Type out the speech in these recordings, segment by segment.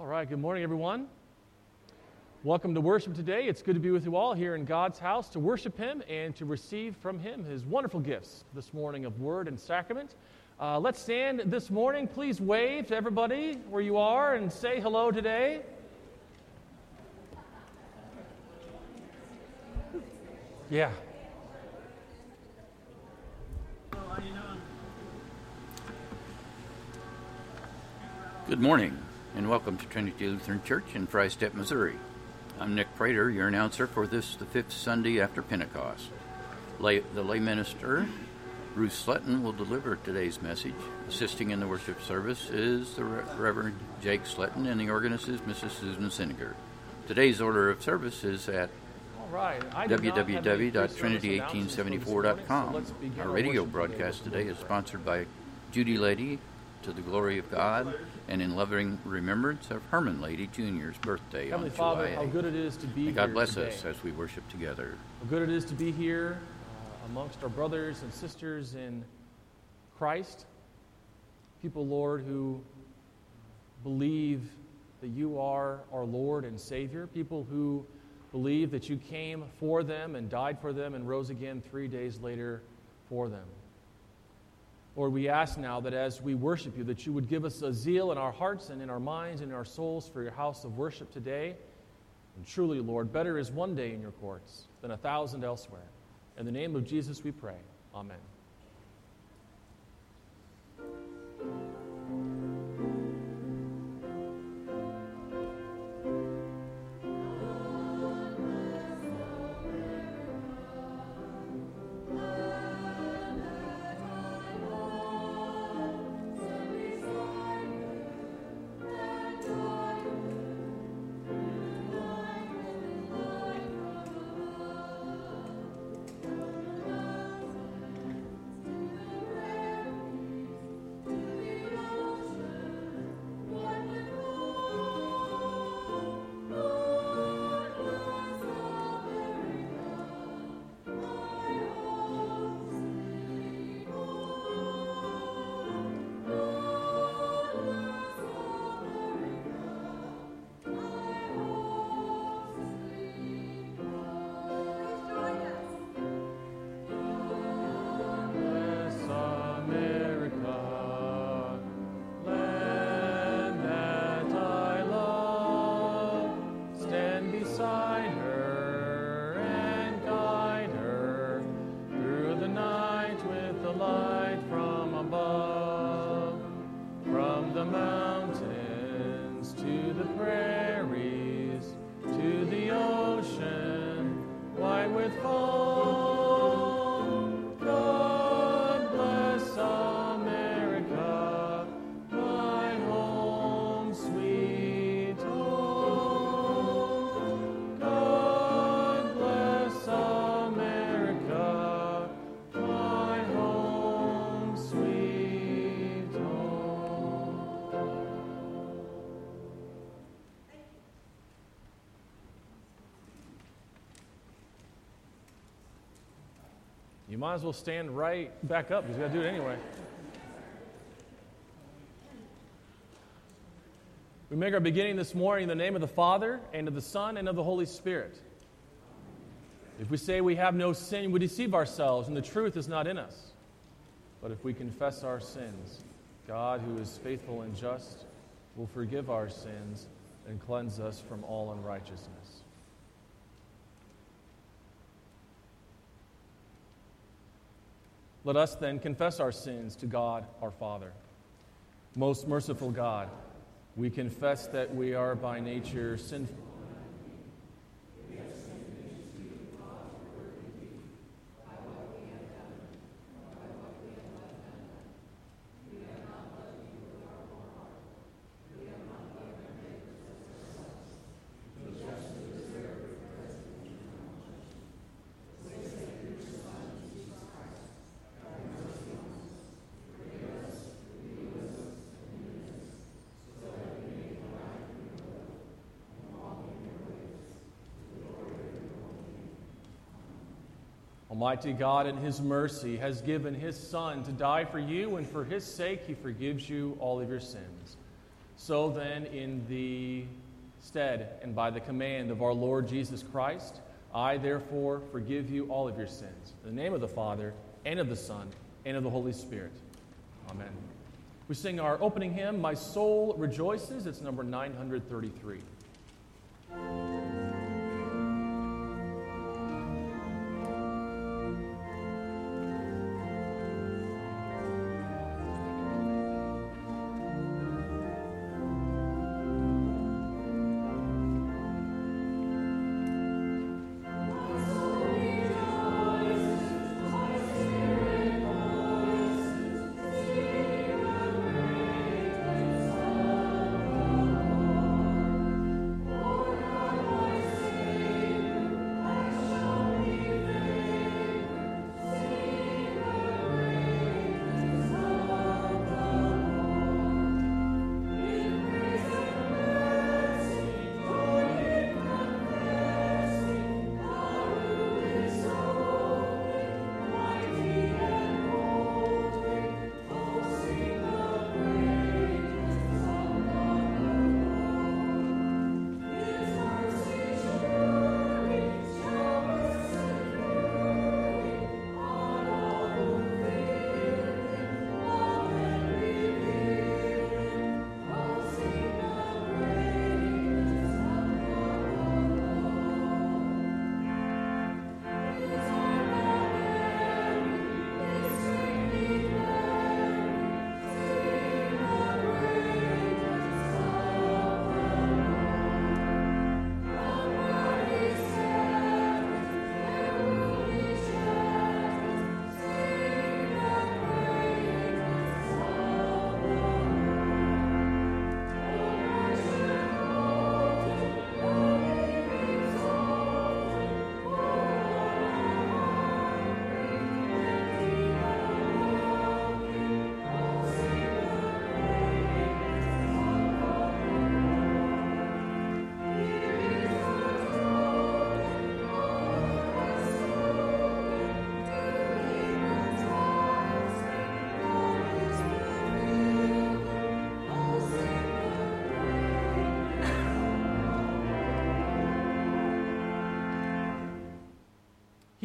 All right, good morning, everyone. Welcome to worship today. It's good to be with you all here in God's house to worship Him and to receive from Him His wonderful gifts this morning of word and sacrament. Uh, let's stand this morning. Please wave to everybody where you are and say hello today. Yeah. Good morning, and welcome to Trinity Lutheran Church in Freistatt, Missouri. I'm Nick Prater, your announcer for this, the fifth Sunday after Pentecost. Lay, the lay minister, Ruth Sletton, will deliver today's message. Assisting in the worship service is the Re- Reverend Jake Sletton, and the organist is Mrs. Susan Siniger. Today's order of service is at right. I did not have any pre-service announcements for this morning, so www.trinity1874.com. let's Our radio broadcast today today is sponsored by Judy Lady to the glory of God and in loving remembrance of Herman Lady Jr.'s birthday Heavenly on Father, July how good it is to be May God bless today. us as we worship together. How good it is to be here uh, amongst our brothers and sisters in Christ. People, Lord, who believe that you are our Lord and Savior. People who believe that you came for them and died for them and rose again three days later for them. Lord, we ask now that as we worship you, that you would give us a zeal in our hearts and in our minds and in our souls for your house of worship today. And truly, Lord, better is one day in your courts than a thousand elsewhere. In the name of Jesus we pray. Amen. You might as well stand right back up because you got to do it anyway. We make our beginning this morning in the name of the Father, and of the Son, and of the Holy Spirit. If we say we have no sin, we deceive ourselves, and the truth is not in us. But if we confess our sins, God, who is faithful and just, will forgive our sins and cleanse us from all unrighteousness. Let us then confess our sins to God our Father. Most merciful God, we confess that we are by nature sinful. Almighty God, in His mercy, has given His Son to die for you, and for His sake, He forgives you all of your sins. So then, in the stead and by the command of our Lord Jesus Christ, I therefore forgive you all of your sins. In the name of the Father, and of the Son, and of the Holy Spirit. Amen. We sing our opening hymn, My Soul Rejoices. It's number 933.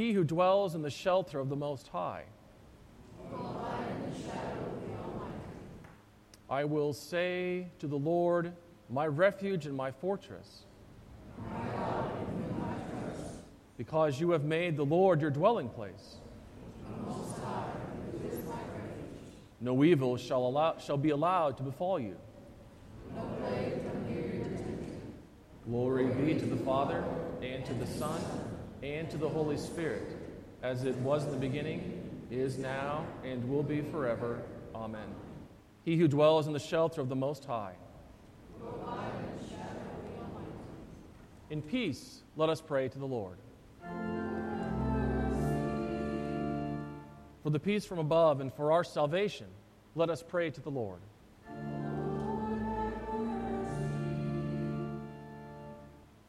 He who dwells in the shelter of the Most High. I will say to the Lord, my refuge and my fortress. because you have made the Lord your dwelling place. no evil shall, allow, shall be allowed to befall you. Glory be to the Father, and to the Son, and to the Holy Spirit, as it was in the beginning, is now, and will be forever. Amen. He who dwells in the shelter of the Most High. In peace, let us pray to the Lord. For the peace from above and for our salvation, let us pray to the Lord.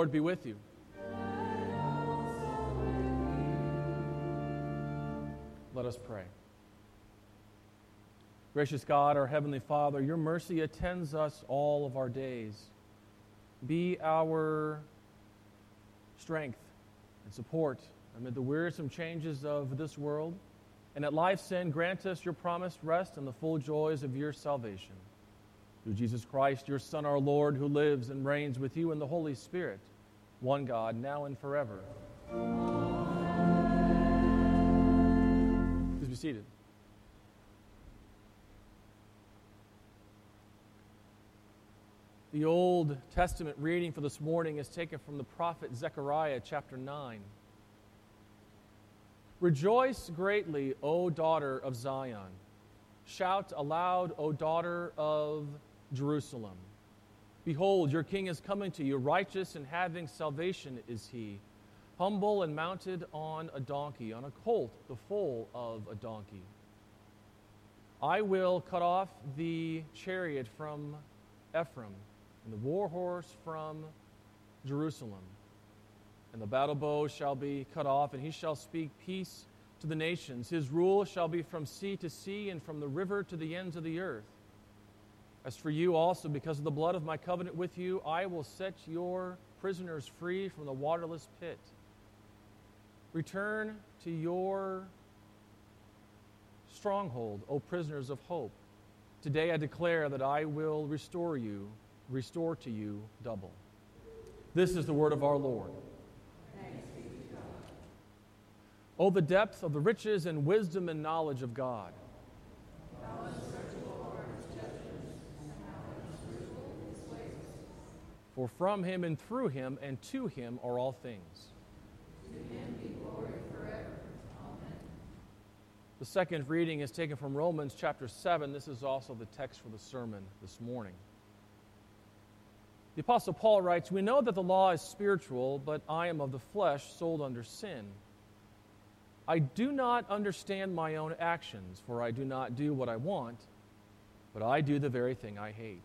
Lord be with you. Let us pray. Gracious God, our Heavenly Father, your mercy attends us all of our days. Be our strength and support amid the wearisome changes of this world. And at life's end, grant us your promised rest and the full joys of your salvation. Through Jesus Christ, your Son, our Lord, who lives and reigns with you in the Holy Spirit, one God, now and forever. Please be seated. The Old Testament reading for this morning is taken from the prophet Zechariah, chapter 9. Rejoice greatly, O daughter of Zion. Shout aloud, O daughter of Jerusalem. Behold, your king is coming to you, righteous and having salvation is he, humble and mounted on a donkey, on a colt, the foal of a donkey. I will cut off the chariot from Ephraim and the war horse from Jerusalem. And the battle bow shall be cut off, and he shall speak peace to the nations. His rule shall be from sea to sea and from the river to the ends of the earth. As for you also, because of the blood of my covenant with you, I will set your prisoners free from the waterless pit. Return to your stronghold, O prisoners of hope. Today I declare that I will restore you restore to you double. This is the word of our Lord. Oh, the depth of the riches and wisdom and knowledge of God. For from him and through him and to him are all things. The second reading is taken from Romans chapter 7. This is also the text for the sermon this morning. The Apostle Paul writes, We know that the law is spiritual, but I am of the flesh, sold under sin. I do not understand my own actions, for I do not do what I want, but I do the very thing I hate.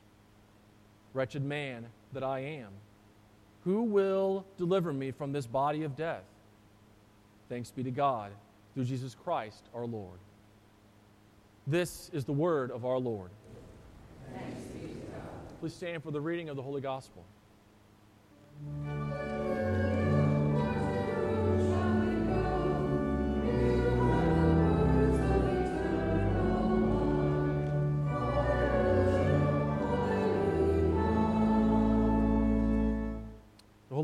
Wretched man that I am, who will deliver me from this body of death? Thanks be to God through Jesus Christ our Lord. This is the word of our Lord. Please stand for the reading of the Holy Gospel.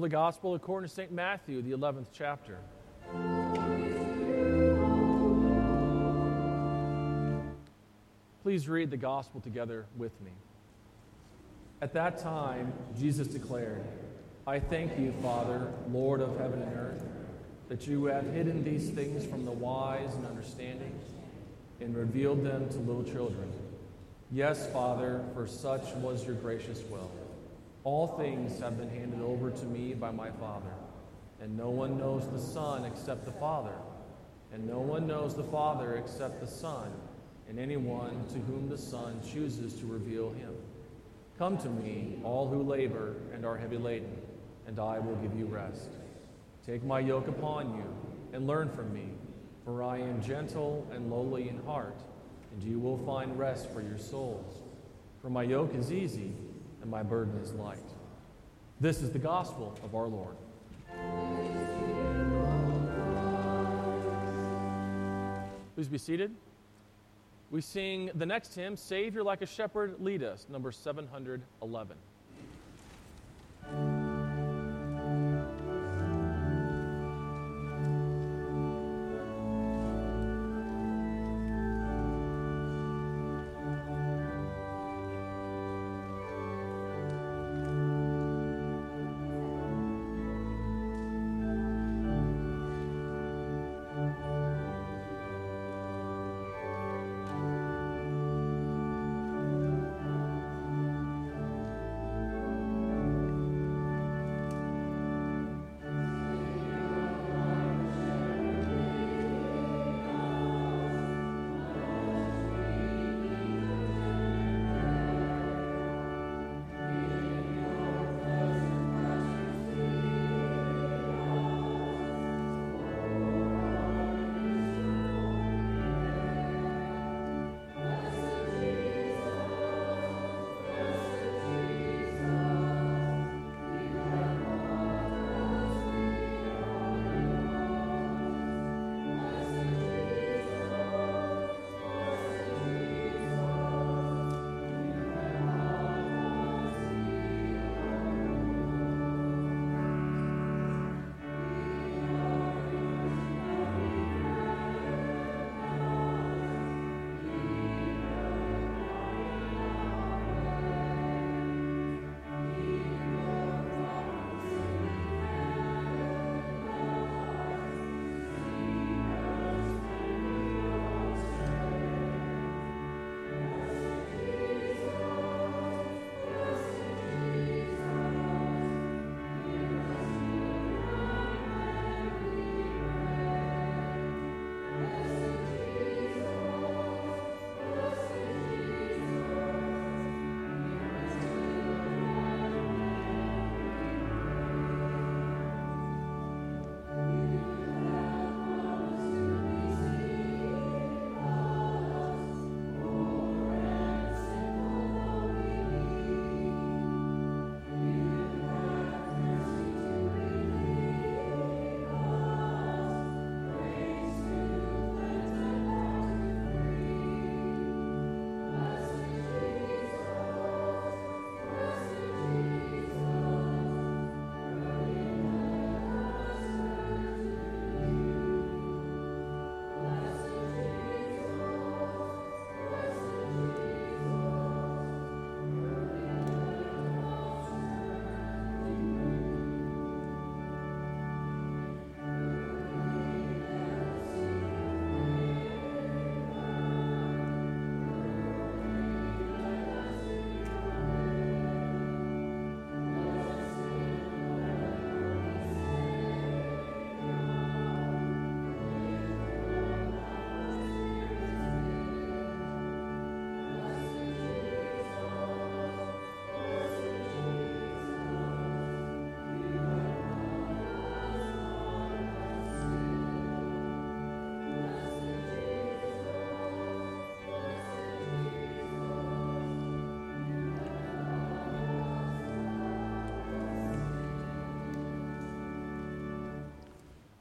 The Gospel according to St. Matthew, the 11th chapter. Please read the Gospel together with me. At that time, Jesus declared, I thank you, Father, Lord of heaven and earth, that you have hidden these things from the wise and understanding and revealed them to little children. Yes, Father, for such was your gracious will. All things have been handed over to me by my Father, and no one knows the Son except the Father, and no one knows the Father except the Son, and anyone to whom the Son chooses to reveal him. Come to me, all who labor and are heavy laden and I will give you rest. Take my yoke upon you and learn from me, for I am gentle and lowly in heart, and you will find rest for your souls. For my yoke is easy and my burden is light. This is the gospel of our Lord. Please be seated. We sing the next hymn, Savior Like a Shepherd, Lead Us, number 711.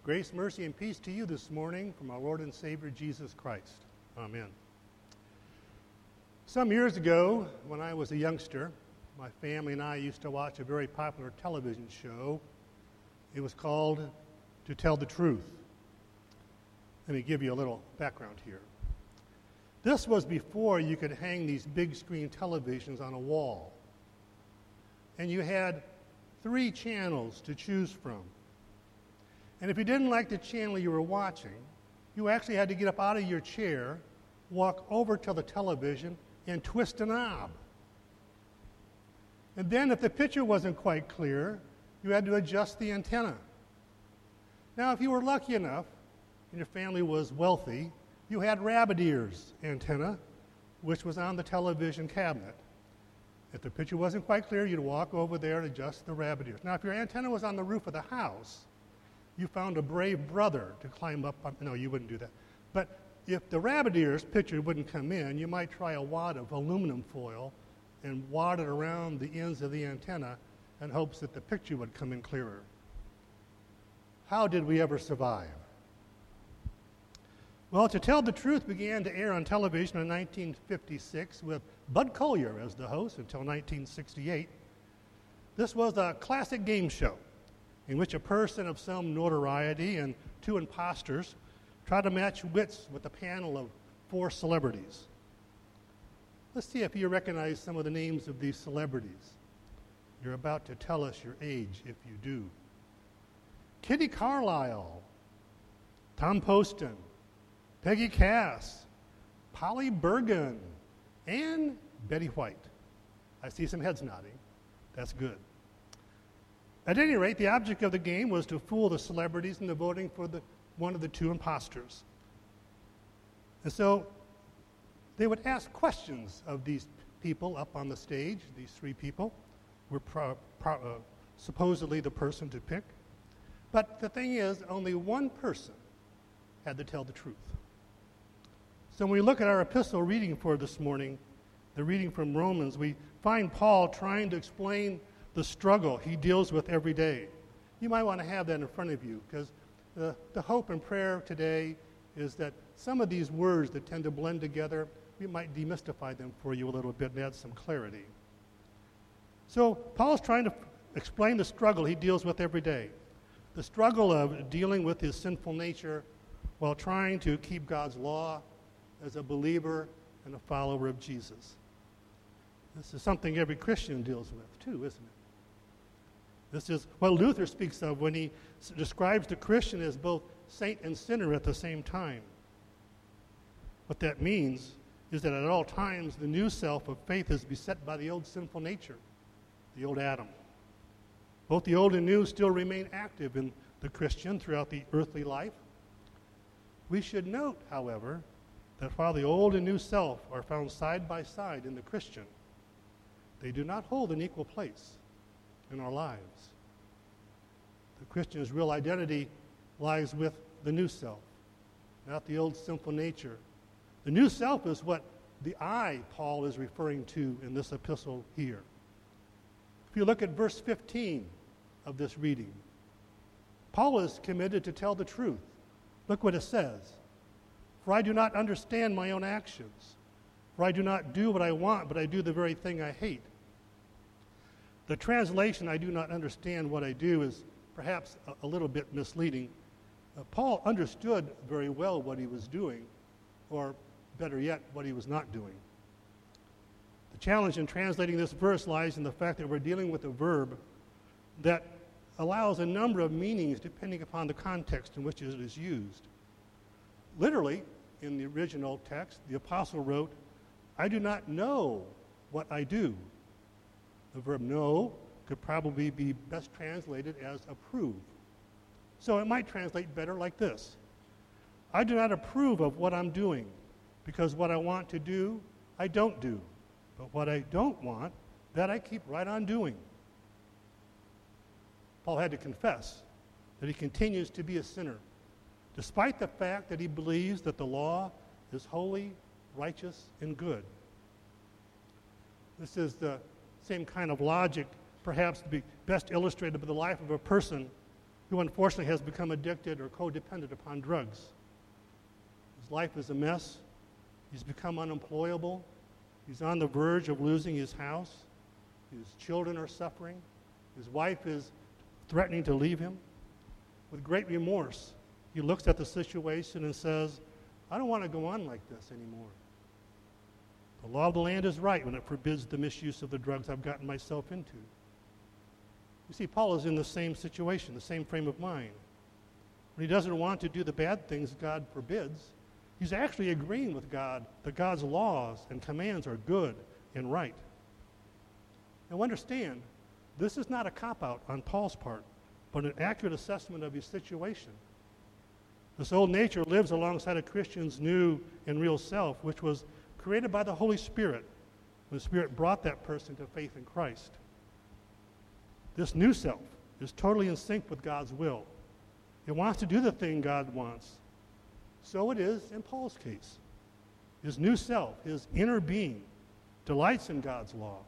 Grace, mercy, and peace to you this morning from our Lord and Savior Jesus Christ. Amen. Some years ago, when I was a youngster, my family and I used to watch a very popular television show. It was called To Tell the Truth. Let me give you a little background here. This was before you could hang these big screen televisions on a wall. And you had three channels to choose from and if you didn't like the channel you were watching, you actually had to get up out of your chair, walk over to the television, and twist a knob. And then, if the picture wasn't quite clear, you had to adjust the antenna. Now, if you were lucky enough and your family was wealthy, you had rabbit ears antenna, which was on the television cabinet. If the picture wasn't quite clear, you'd walk over there and adjust the rabbit ears. Now, if your antenna was on the roof of the house, you found a brave brother to climb up on. No, you wouldn't do that. But if the rabbit ears picture wouldn't come in, you might try a wad of aluminum foil and wad it around the ends of the antenna in hopes that the picture would come in clearer. How did we ever survive? Well, To Tell the Truth began to air on television in 1956 with Bud Collyer as the host until 1968. This was a classic game show in which a person of some notoriety and two imposters try to match wits with a panel of four celebrities. Let's see if you recognize some of the names of these celebrities. You're about to tell us your age if you do. Kitty Carlisle, Tom Poston, Peggy Cass, Polly Bergen, and Betty White. I see some heads nodding. That's good. At any rate, the object of the game was to fool the celebrities into voting for the, one of the two imposters. And so they would ask questions of these people up on the stage. These three people were pro, pro, uh, supposedly the person to pick. But the thing is, only one person had to tell the truth. So when we look at our epistle reading for this morning, the reading from Romans, we find Paul trying to explain the struggle he deals with every day. You might want to have that in front of you because the, uh, the hope and prayer today is that some of these words that tend to blend together, we might demystify them for you a little bit and add some clarity. So Paul's trying to explain the struggle he deals with every day. The struggle of dealing with his sinful nature while trying to keep God's law as a believer and a follower of Jesus. This is something every Christian deals with, too, isn't it? This is what Luther speaks of when he describes the Christian as both saint and sinner at the same time. What that means is that at all times the new self of faith is beset by the old sinful nature, the old Adam. Both the old and new still remain active in the Christian throughout the earthly life. We should note, however, that while the old and new self are found side by side in the Christian, they do not hold an equal place in our lives. The Christian's real identity lies with the new self, not the old sinful nature. The new self is what the I, Paul, is referring to in this epistle here. If you look at verse 15 of this reading, Paul is committed to tell the truth. Look what it says. For I do not understand my own actions. For I do not do what I want, but I do the very thing I hate. The translation, I do not understand what I do, is perhaps a, a little bit misleading. Uh, Paul understood very well what he was doing, or better yet, what he was not doing. The challenge in translating this verse lies in the fact that we're dealing with a verb that allows a number of meanings depending upon the context in which it is used. Literally, in the original text, the apostle wrote, I do not know what I do. The verb know could probably be best translated as approve. So it might translate better like this I do not approve of what I'm doing because what I want to do, I don't do. But what I don't want, that I keep right on doing. Paul had to confess that he continues to be a sinner despite the fact that he believes that the law is holy, righteous, and good. This is the same kind of logic, perhaps to be best illustrated by the life of a person who unfortunately has become addicted or codependent upon drugs. His life is a mess. He's become unemployable. He's on the verge of losing his house. His children are suffering. His wife is threatening to leave him. With great remorse, he looks at the situation and says, I don't want to go on like this anymore. The law of the land is right when it forbids the misuse of the drugs I've gotten myself into. You see, Paul is in the same situation, the same frame of mind. When he doesn't want to do the bad things God forbids, he's actually agreeing with God that God's laws and commands are good and right. Now, understand, this is not a cop out on Paul's part, but an accurate assessment of his situation. This old nature lives alongside a Christian's new and real self, which was created by the Holy Spirit when the Spirit brought that person to faith in Christ. This new self is totally in sync with God's will. It wants to do the thing God wants. So it is in Paul's case. His new self, his inner being, delights in God's law.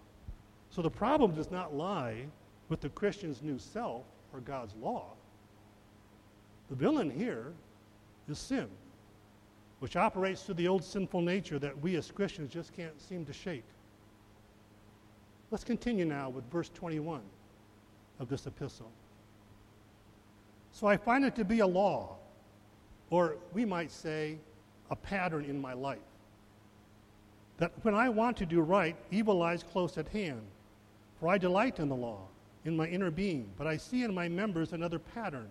So the problem does not lie with the Christian's new self or God's law. The villain here is sin, which operates through the old sinful nature that we as Christians just can't seem to shake. Let's continue now with verse 21 of this epistle. So I find it to be a law, or we might say, a pattern in my life. That when I want to do right, evil lies close at hand. For I delight in the law, in my inner being, but I see in my members another pattern,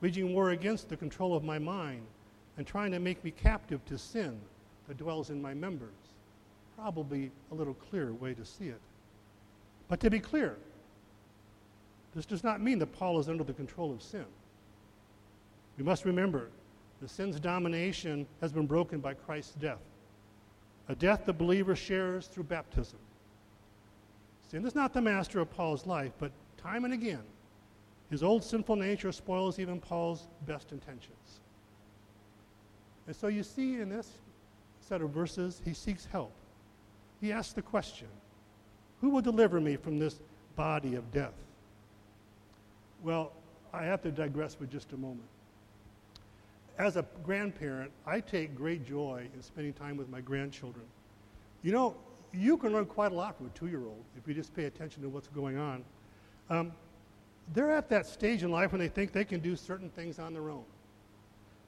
waging war against the control of my mind and trying to make me captive to sin that dwells in my members. Probably a little clearer way to see it. But to be clear, this does not mean that Paul is under the control of sin. We must remember the sin's domination has been broken by Christ's death, a death the believer shares through baptism. Sin is not the master of Paul's life, but time and again, his old sinful nature spoils even Paul's best intentions. And so you see in this set of verses, he seeks help. He asks the question Who will deliver me from this body of death? Well, I have to digress for just a moment. As a grandparent, I take great joy in spending time with my grandchildren. You know, you can learn quite a lot from a two year old if you just pay attention to what's going on. Um, they're at that stage in life when they think they can do certain things on their own.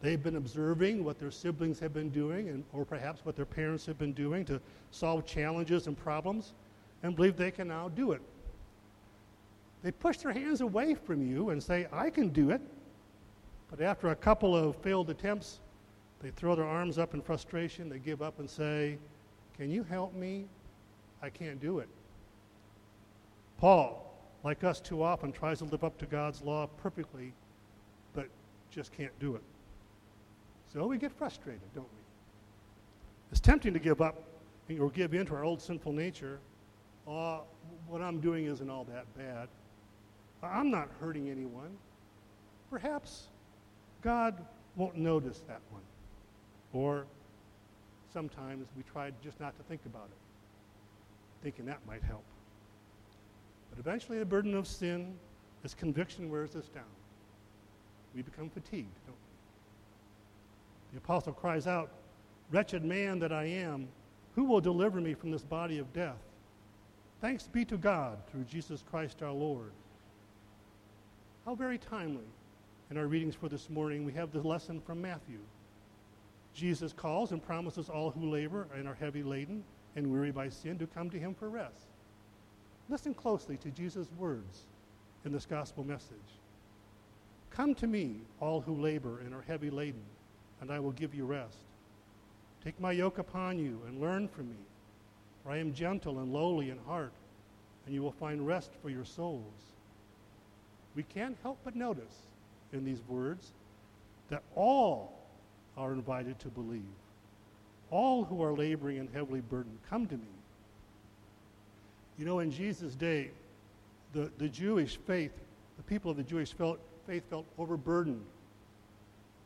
They've been observing what their siblings have been doing, and, or perhaps what their parents have been doing to solve challenges and problems, and believe they can now do it. They push their hands away from you and say, I can do it. But after a couple of failed attempts, they throw their arms up in frustration, they give up and say, Can you help me? I can't do it. Paul, like us too often, tries to live up to God's law perfectly, but just can't do it. So we get frustrated, don't we? It's tempting to give up or give in to our old sinful nature. Oh, what I'm doing isn't all that bad. I'm not hurting anyone. Perhaps God won't notice that one. Or sometimes we try just not to think about it, thinking that might help. But eventually, the burden of sin, this conviction wears us down. We become fatigued, don't we? The apostle cries out, Wretched man that I am, who will deliver me from this body of death? Thanks be to God through Jesus Christ our Lord. How very timely. In our readings for this morning, we have the lesson from Matthew. Jesus calls and promises all who labor and are heavy laden and weary by sin to come to him for rest. Listen closely to Jesus' words in this gospel message. Come to me, all who labor and are heavy laden, and I will give you rest. Take my yoke upon you and learn from me, for I am gentle and lowly in heart, and you will find rest for your souls we can't help but notice in these words that all are invited to believe. All who are laboring and heavily burdened, come to me. You know, in Jesus' day, the, the Jewish faith, the people of the Jewish felt, faith felt overburdened.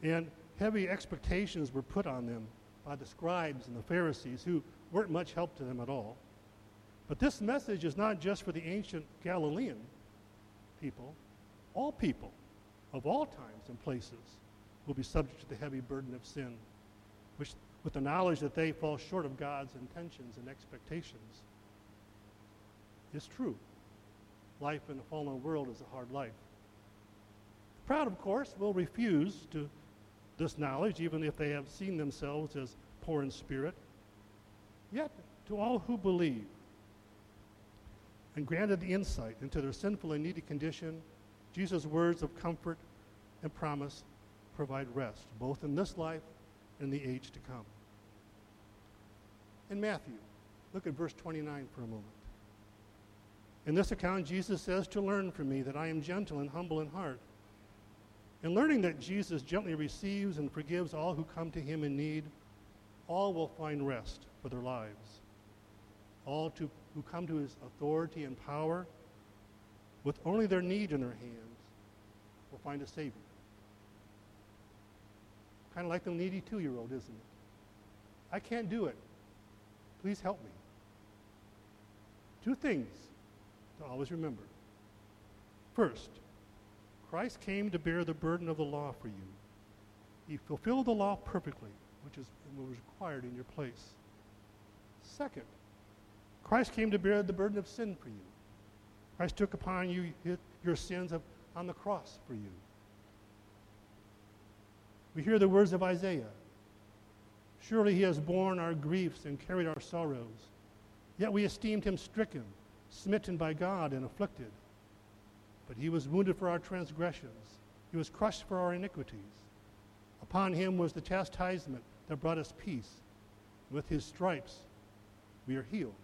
And heavy expectations were put on them by the scribes and the Pharisees, who weren't much help to them at all. But this message is not just for the ancient Galilean people, all people of all times and places will be subject to the heavy burden of sin, which, with the knowledge that they fall short of God's intentions and expectations. It's true. Life in a fallen world is a hard life. The proud, of course, will refuse to this knowledge, even if they have seen themselves as poor in spirit. Yet, to all who believe and granted the insight into their sinful and needy condition, Jesus' words of comfort and promise provide rest, both in this life and the age to come. In Matthew, look at verse 29 for a moment. In this account, Jesus says to learn from me that I am gentle and humble in heart. In learning that Jesus gently receives and forgives all who come to him in need, all will find rest for their lives. All to, who come to his authority and power with only their need in their hands, will find a Savior. Kind of like the needy two year old, isn't it? I can't do it. Please help me. Two things to always remember. First, Christ came to bear the burden of the law for you. He fulfilled the law perfectly, which is was required in your place. Second, Christ came to bear the burden of sin for you. Christ took upon you your sins on the cross for you. We hear the words of Isaiah Surely he has borne our griefs and carried our sorrows. Yet we esteemed him stricken, smitten by God, and afflicted. But he was wounded for our transgressions, he was crushed for our iniquities. Upon him was the chastisement that brought us peace. With his stripes, we are healed.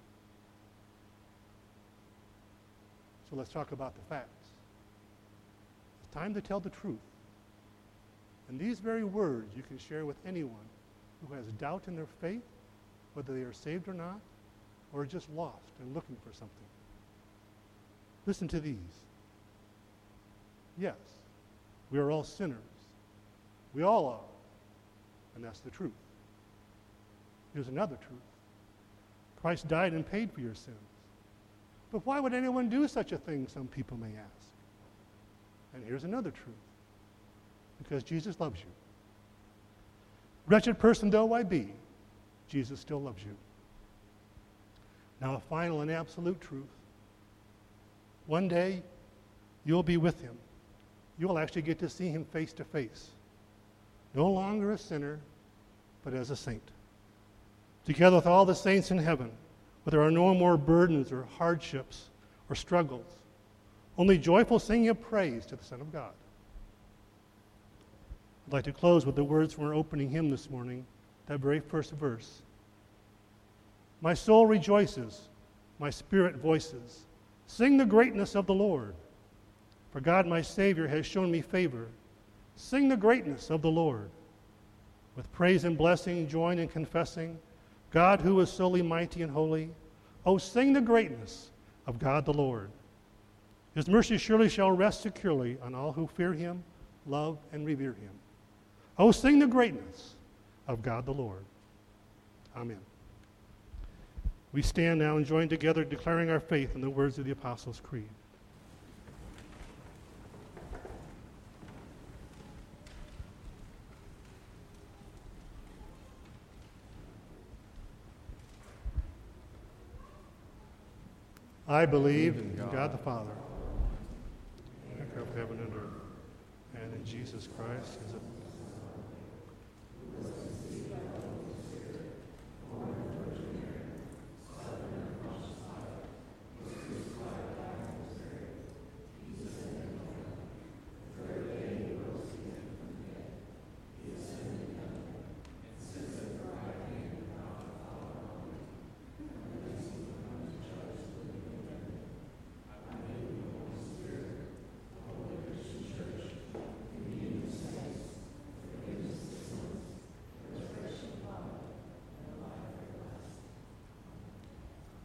So let's talk about the facts. It's time to tell the truth. And these very words you can share with anyone who has doubt in their faith, whether they are saved or not, or just lost and looking for something. Listen to these. Yes, we are all sinners. We all are. And that's the truth. Here's another truth Christ died and paid for your sins. But why would anyone do such a thing, some people may ask? And here's another truth because Jesus loves you. Wretched person though I be, Jesus still loves you. Now, a final and absolute truth. One day, you'll be with him. You'll actually get to see him face to face. No longer a sinner, but as a saint. Together with all the saints in heaven, where there are no more burdens or hardships or struggles, only joyful singing of praise to the Son of God. I'd like to close with the words from our opening hymn this morning, that very first verse. My soul rejoices, my spirit voices. Sing the greatness of the Lord. For God, my Savior, has shown me favor. Sing the greatness of the Lord. With praise and blessing, join in confessing God who is solely mighty and holy. Oh, sing the greatness of God the Lord. His mercy surely shall rest securely on all who fear him, love, and revere him. Oh, sing the greatness of God the Lord. Amen. We stand now and join together declaring our faith in the words of the Apostles' Creed. I believe in God, the Father, maker of heaven and earth, and in Jesus Christ, his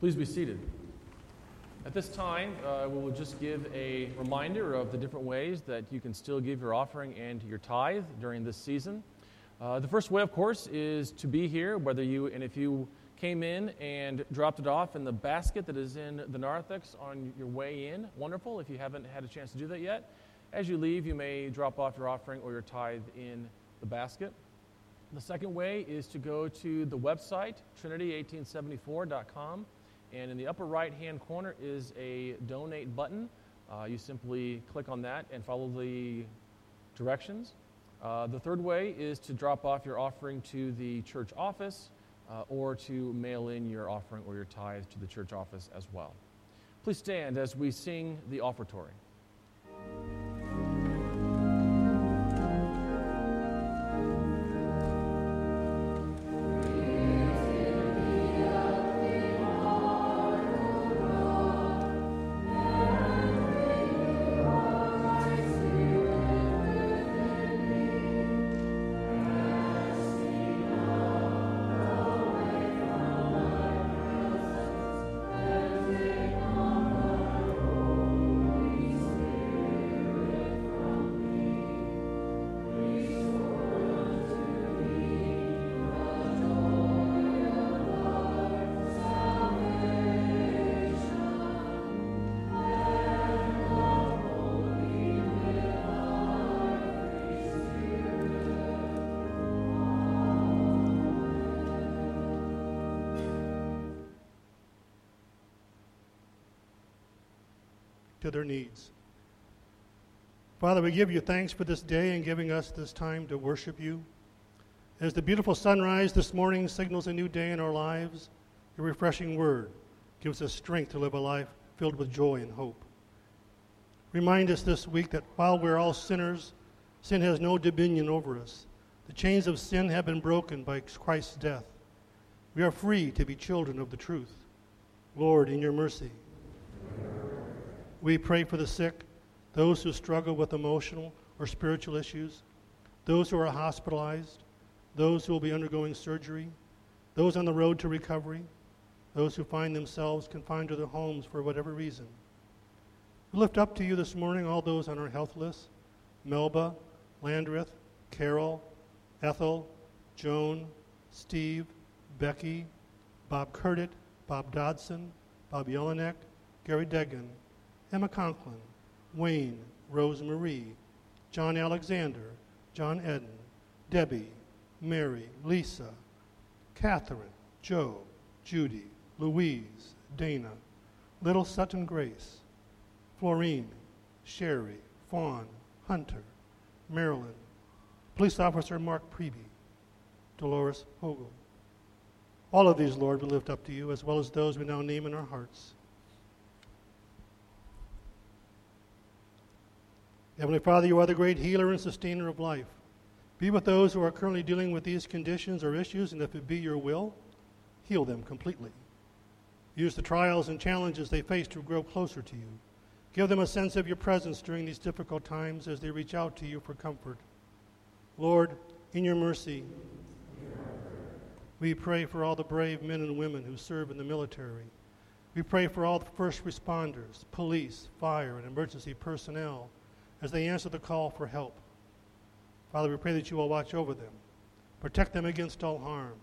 Please be seated. At this time, uh, we will just give a reminder of the different ways that you can still give your offering and your tithe during this season. Uh, the first way, of course, is to be here, whether you, and if you came in and dropped it off in the basket that is in the narthex on your way in, wonderful. If you haven't had a chance to do that yet, as you leave, you may drop off your offering or your tithe in the basket. The second way is to go to the website, trinity1874.com. And in the upper right hand corner is a donate button. Uh, you simply click on that and follow the directions. Uh, the third way is to drop off your offering to the church office uh, or to mail in your offering or your tithe to the church office as well. Please stand as we sing the offertory. Their needs. Father, we give you thanks for this day and giving us this time to worship you. As the beautiful sunrise this morning signals a new day in our lives, your refreshing word gives us strength to live a life filled with joy and hope. Remind us this week that while we're all sinners, sin has no dominion over us. The chains of sin have been broken by Christ's death. We are free to be children of the truth. Lord, in your mercy, we pray for the sick, those who struggle with emotional or spiritual issues, those who are hospitalized, those who will be undergoing surgery, those on the road to recovery, those who find themselves confined to their homes for whatever reason. We lift up to you this morning all those on our health list Melba, Landreth, Carol, Ethel, Joan, Steve, Becky, Bob Curtit, Bob Dodson, Bob Jelinek, Gary Degan, Emma Conklin, Wayne, Rose Marie, John Alexander, John Eden, Debbie, Mary, Lisa, Catherine, Joe, Judy, Louise, Dana, Little Sutton Grace, Florine, Sherry, Fawn, Hunter, Marilyn, Police Officer Mark Preby, Dolores Hogle. All of these, Lord, we lift up to you, as well as those we now name in our hearts. Heavenly Father, you are the great healer and sustainer of life. Be with those who are currently dealing with these conditions or issues, and if it be your will, heal them completely. Use the trials and challenges they face to grow closer to you. Give them a sense of your presence during these difficult times as they reach out to you for comfort. Lord, in your mercy, we pray for all the brave men and women who serve in the military. We pray for all the first responders, police, fire, and emergency personnel as they answer the call for help. Father, we pray that you will watch over them, protect them against all harm.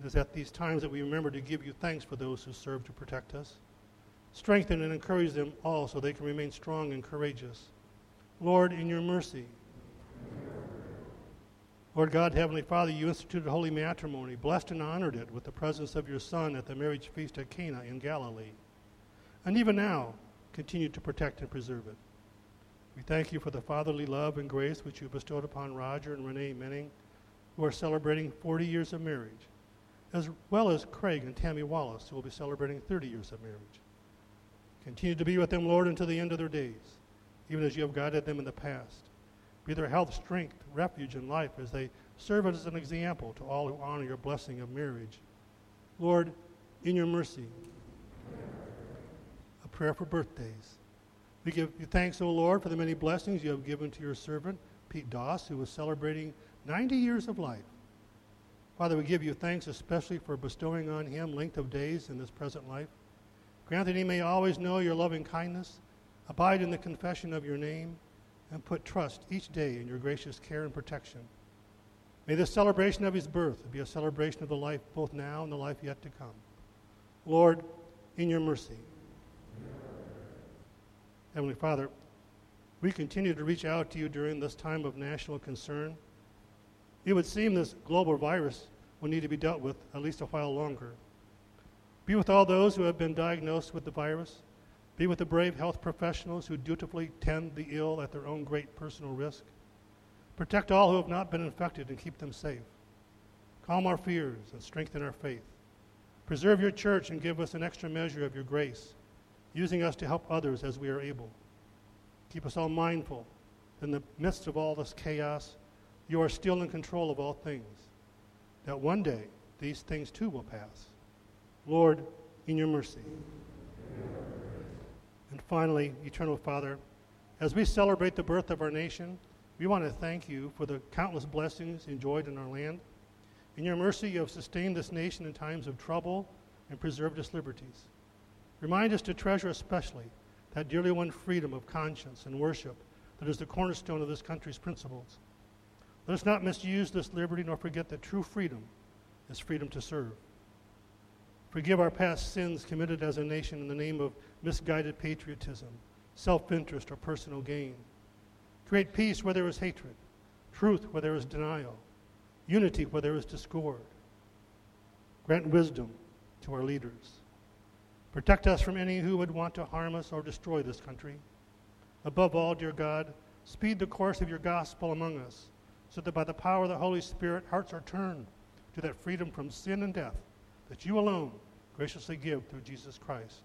It is at these times that we remember to give you thanks for those who serve to protect us. Strengthen and encourage them all so they can remain strong and courageous. Lord, in your mercy, Lord God, Heavenly Father, you instituted holy matrimony, blessed and honored it with the presence of your Son at the marriage feast at Cana in Galilee. And even now, continue to protect and preserve it. We thank you for the fatherly love and grace which you bestowed upon Roger and Renee Menning, who are celebrating 40 years of marriage, as well as Craig and Tammy Wallace, who will be celebrating 30 years of marriage. Continue to be with them, Lord, until the end of their days, even as you have guided them in the past. Be their health, strength, refuge, and life as they serve as an example to all who honor your blessing of marriage. Lord, in your mercy, a prayer for birthdays. We give you thanks, O Lord, for the many blessings you have given to your servant, Pete Doss, who was celebrating 90 years of life. Father, we give you thanks especially for bestowing on him length of days in this present life. Grant that he may always know your loving kindness, abide in the confession of your name, and put trust each day in your gracious care and protection. May this celebration of his birth be a celebration of the life both now and the life yet to come. Lord, in your mercy, Heavenly Father, we continue to reach out to you during this time of national concern. It would seem this global virus will need to be dealt with at least a while longer. Be with all those who have been diagnosed with the virus. Be with the brave health professionals who dutifully tend the ill at their own great personal risk. Protect all who have not been infected and keep them safe. Calm our fears and strengthen our faith. Preserve your church and give us an extra measure of your grace using us to help others as we are able. Keep us all mindful in the midst of all this chaos, you are still in control of all things, that one day these things too will pass. Lord, in your mercy. And finally, Eternal Father, as we celebrate the birth of our nation, we want to thank you for the countless blessings enjoyed in our land. In your mercy, you have sustained this nation in times of trouble and preserved its liberties. Remind us to treasure especially that dearly won freedom of conscience and worship that is the cornerstone of this country's principles. Let us not misuse this liberty nor forget that true freedom is freedom to serve. Forgive our past sins committed as a nation in the name of misguided patriotism, self interest, or personal gain. Create peace where there is hatred, truth where there is denial, unity where there is discord. Grant wisdom to our leaders. Protect us from any who would want to harm us or destroy this country. Above all, dear God, speed the course of your gospel among us, so that by the power of the Holy Spirit, hearts are turned to that freedom from sin and death that you alone graciously give through Jesus Christ.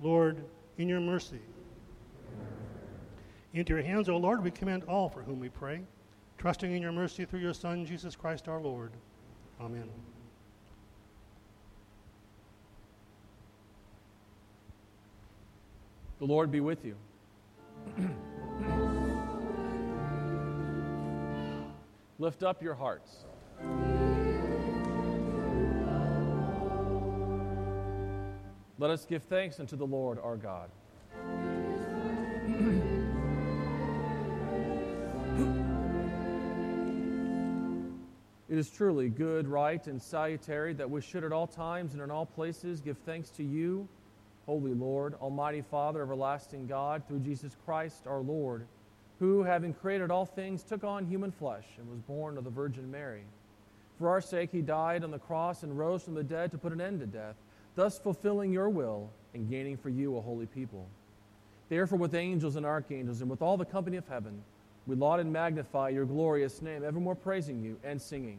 Lord, in your mercy, into your hands, O Lord, we commend all for whom we pray, trusting in your mercy through your Son, Jesus Christ our Lord. Amen. The Lord be with you. Lift up your hearts. Let us give thanks unto the Lord our God. It is truly good, right, and salutary that we should at all times and in all places give thanks to you, Holy Lord, Almighty Father, everlasting God, through Jesus Christ our Lord, who, having created all things, took on human flesh and was born of the Virgin Mary. For our sake, he died on the cross and rose from the dead to put an end to death, thus fulfilling your will and gaining for you a holy people. Therefore, with angels and archangels and with all the company of heaven, we laud and magnify your glorious name, evermore praising you and singing.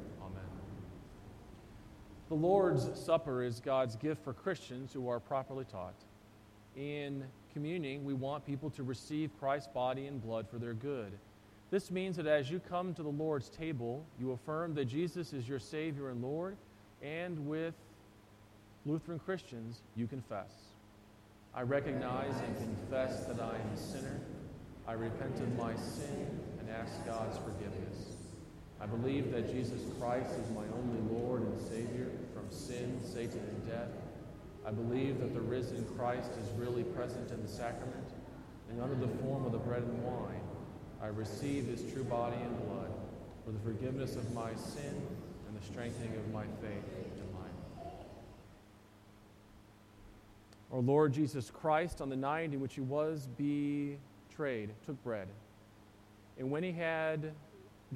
The Lord's Supper is God's gift for Christians who are properly taught. In communing, we want people to receive Christ's body and blood for their good. This means that as you come to the Lord's table, you affirm that Jesus is your Savior and Lord, and with Lutheran Christians, you confess. I recognize and confess that I am a sinner. I repent of my sin and ask God's forgiveness. I believe that Jesus Christ is my only Lord and Savior from sin, Satan, and death. I believe that the risen Christ is really present in the sacrament, and under the form of the bread and wine, I receive his true body and blood for the forgiveness of my sin and the strengthening of my faith in life. Our Lord Jesus Christ, on the night in which he was betrayed, took bread. And when he had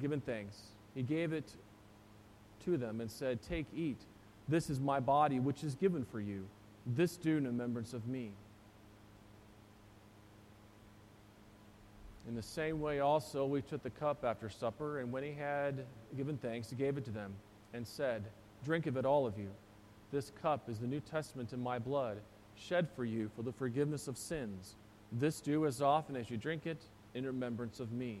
given thanks, he gave it to them and said, Take, eat. This is my body, which is given for you. This do in remembrance of me. In the same way, also, we took the cup after supper, and when he had given thanks, he gave it to them and said, Drink of it, all of you. This cup is the New Testament in my blood, shed for you for the forgiveness of sins. This do as often as you drink it in remembrance of me.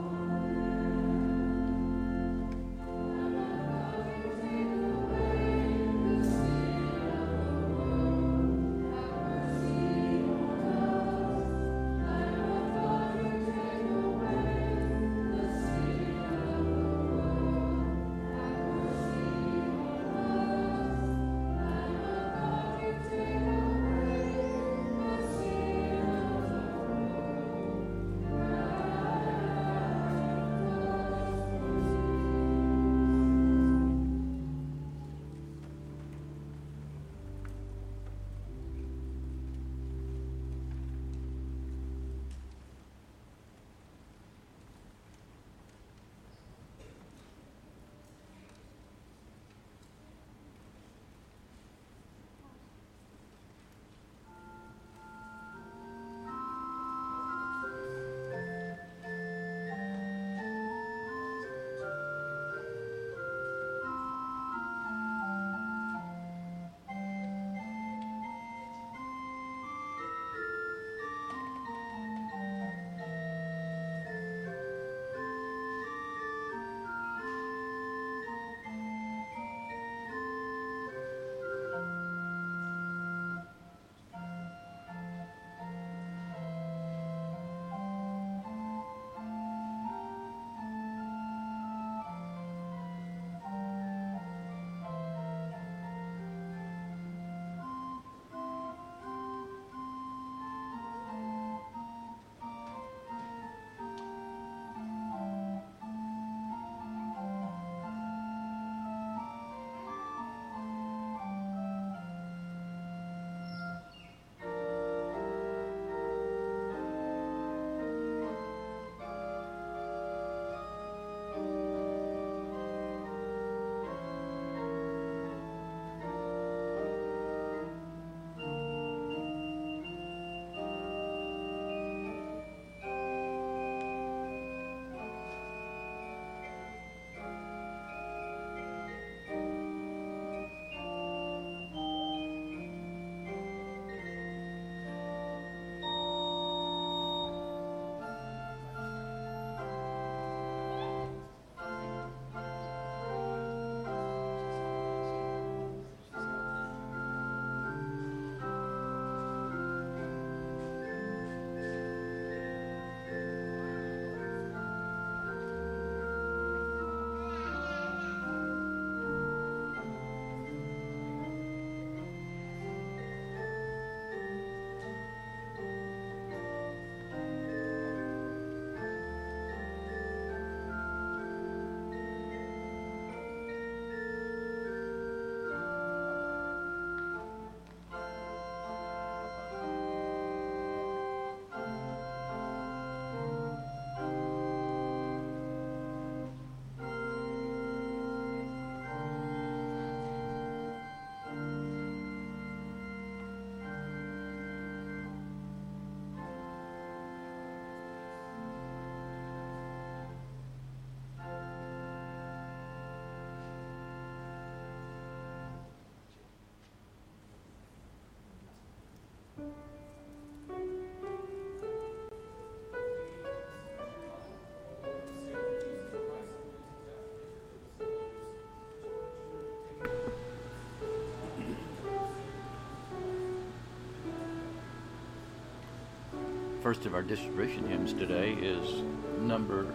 First of our distribution hymns today is number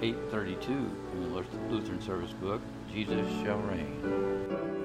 832 in the Lutheran Service Book, Jesus Shall Reign.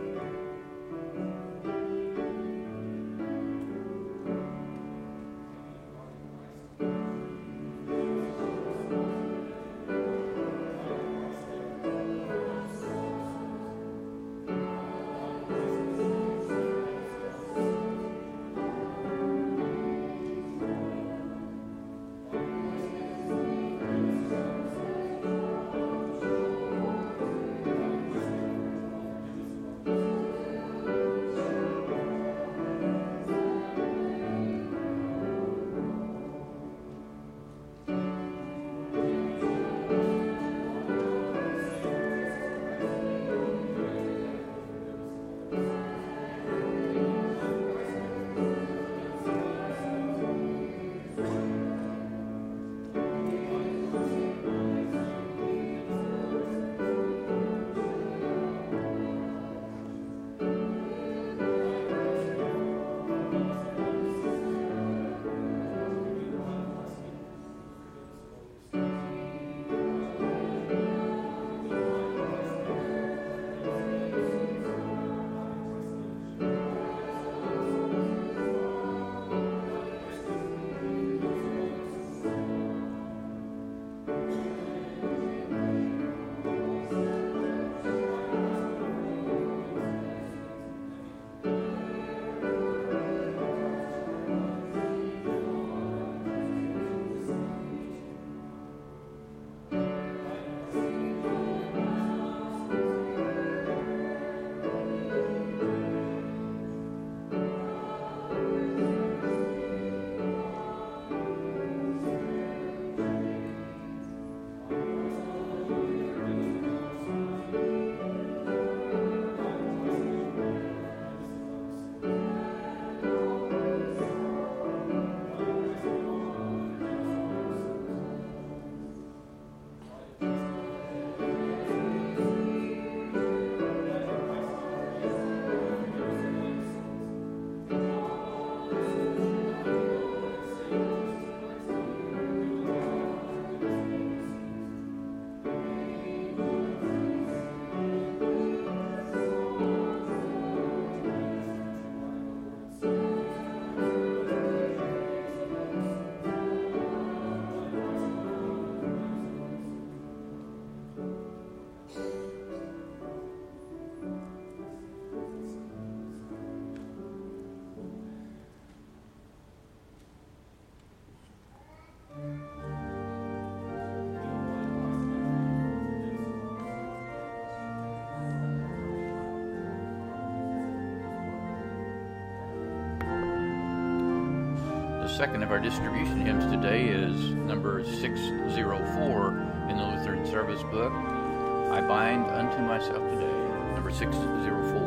Second of our distribution hymns today is number 604 in the Lutheran Service Book. I bind unto myself today, number 604.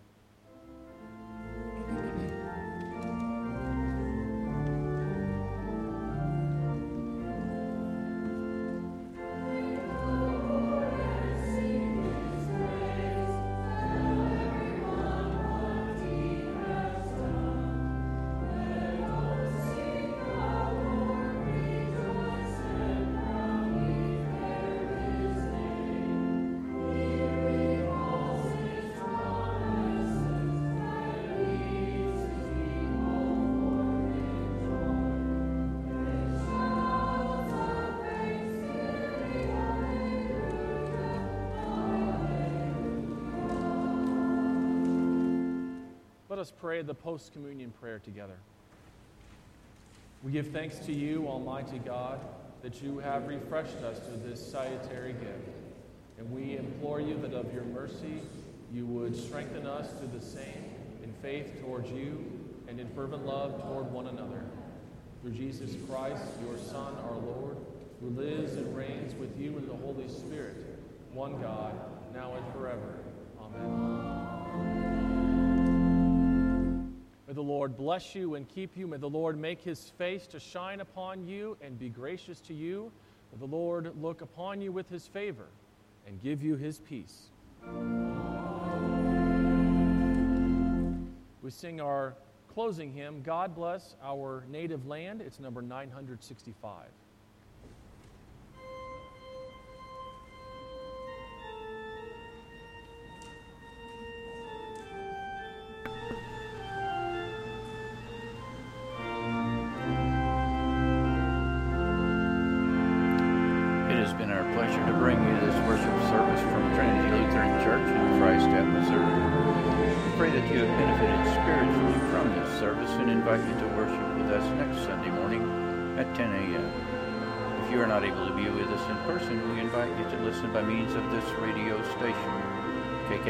Us pray the post communion prayer together. We give thanks to you, Almighty God, that you have refreshed us with this salutary gift. And we implore you that of your mercy you would strengthen us to the same in faith towards you and in fervent love toward one another. Through Jesus Christ, your Son, our Lord, who lives and reigns with you in the Holy Spirit, one God, now and forever. Amen. Lord bless you and keep you. May the Lord make his face to shine upon you and be gracious to you. May the Lord look upon you with his favor and give you his peace. We sing our closing hymn, God Bless Our Native Land. It's number 965.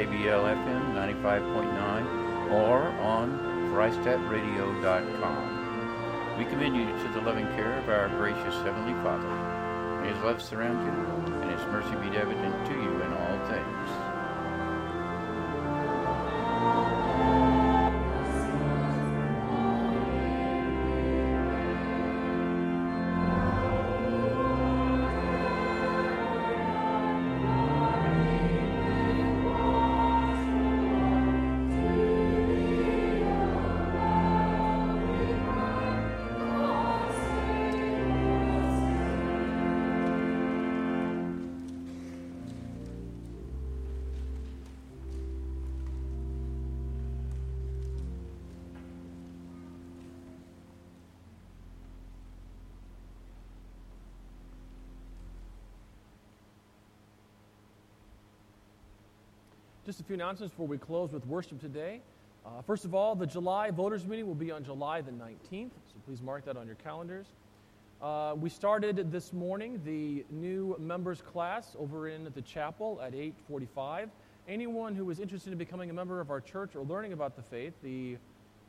KKBL FM 95.9, or on ChristAtRadio.com. We commend you to the loving care of our gracious Heavenly Father. May His love surround you, and His mercy be evident to you in all things. Just a few announcements before we close with worship today. Uh, first of all, the July voters meeting will be on July the 19th, so please mark that on your calendars. Uh, we started this morning the new members class over in the chapel at 8:45. Anyone who is interested in becoming a member of our church or learning about the faith, the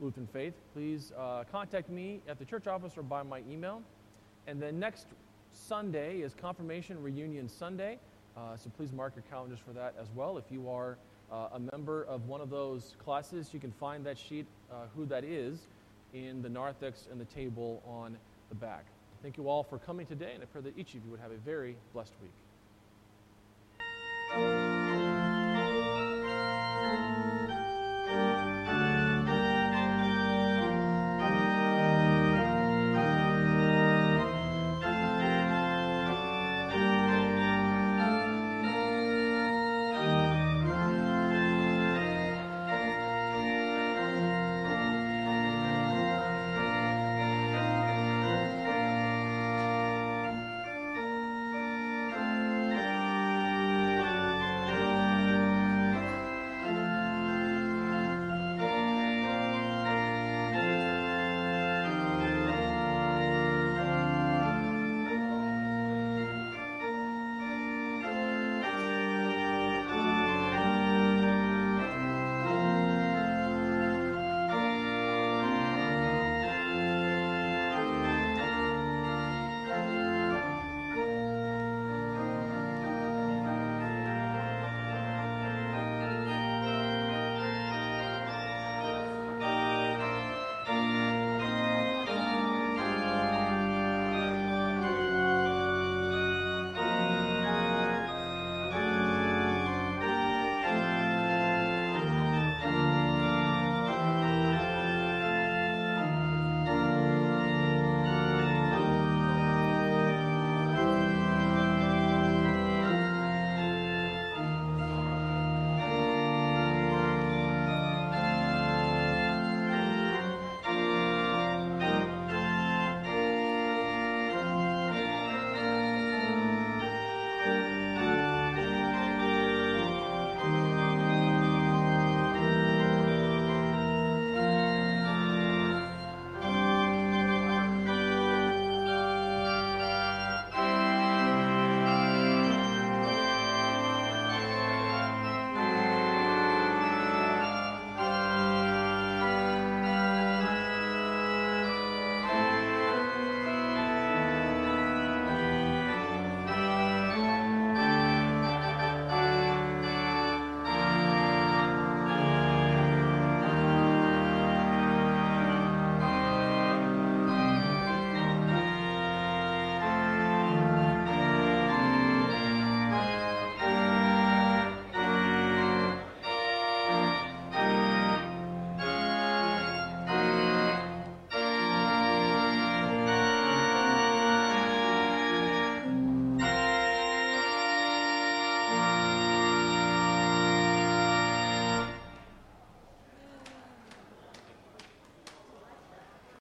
Lutheran faith, please uh, contact me at the church office or by my email. And then next Sunday is Confirmation Reunion Sunday, uh, so please mark your calendars for that as well. If you are uh, a member of one of those classes, you can find that sheet, uh, who that is, in the narthex and the table on the back. Thank you all for coming today, and I pray that each of you would have a very blessed week.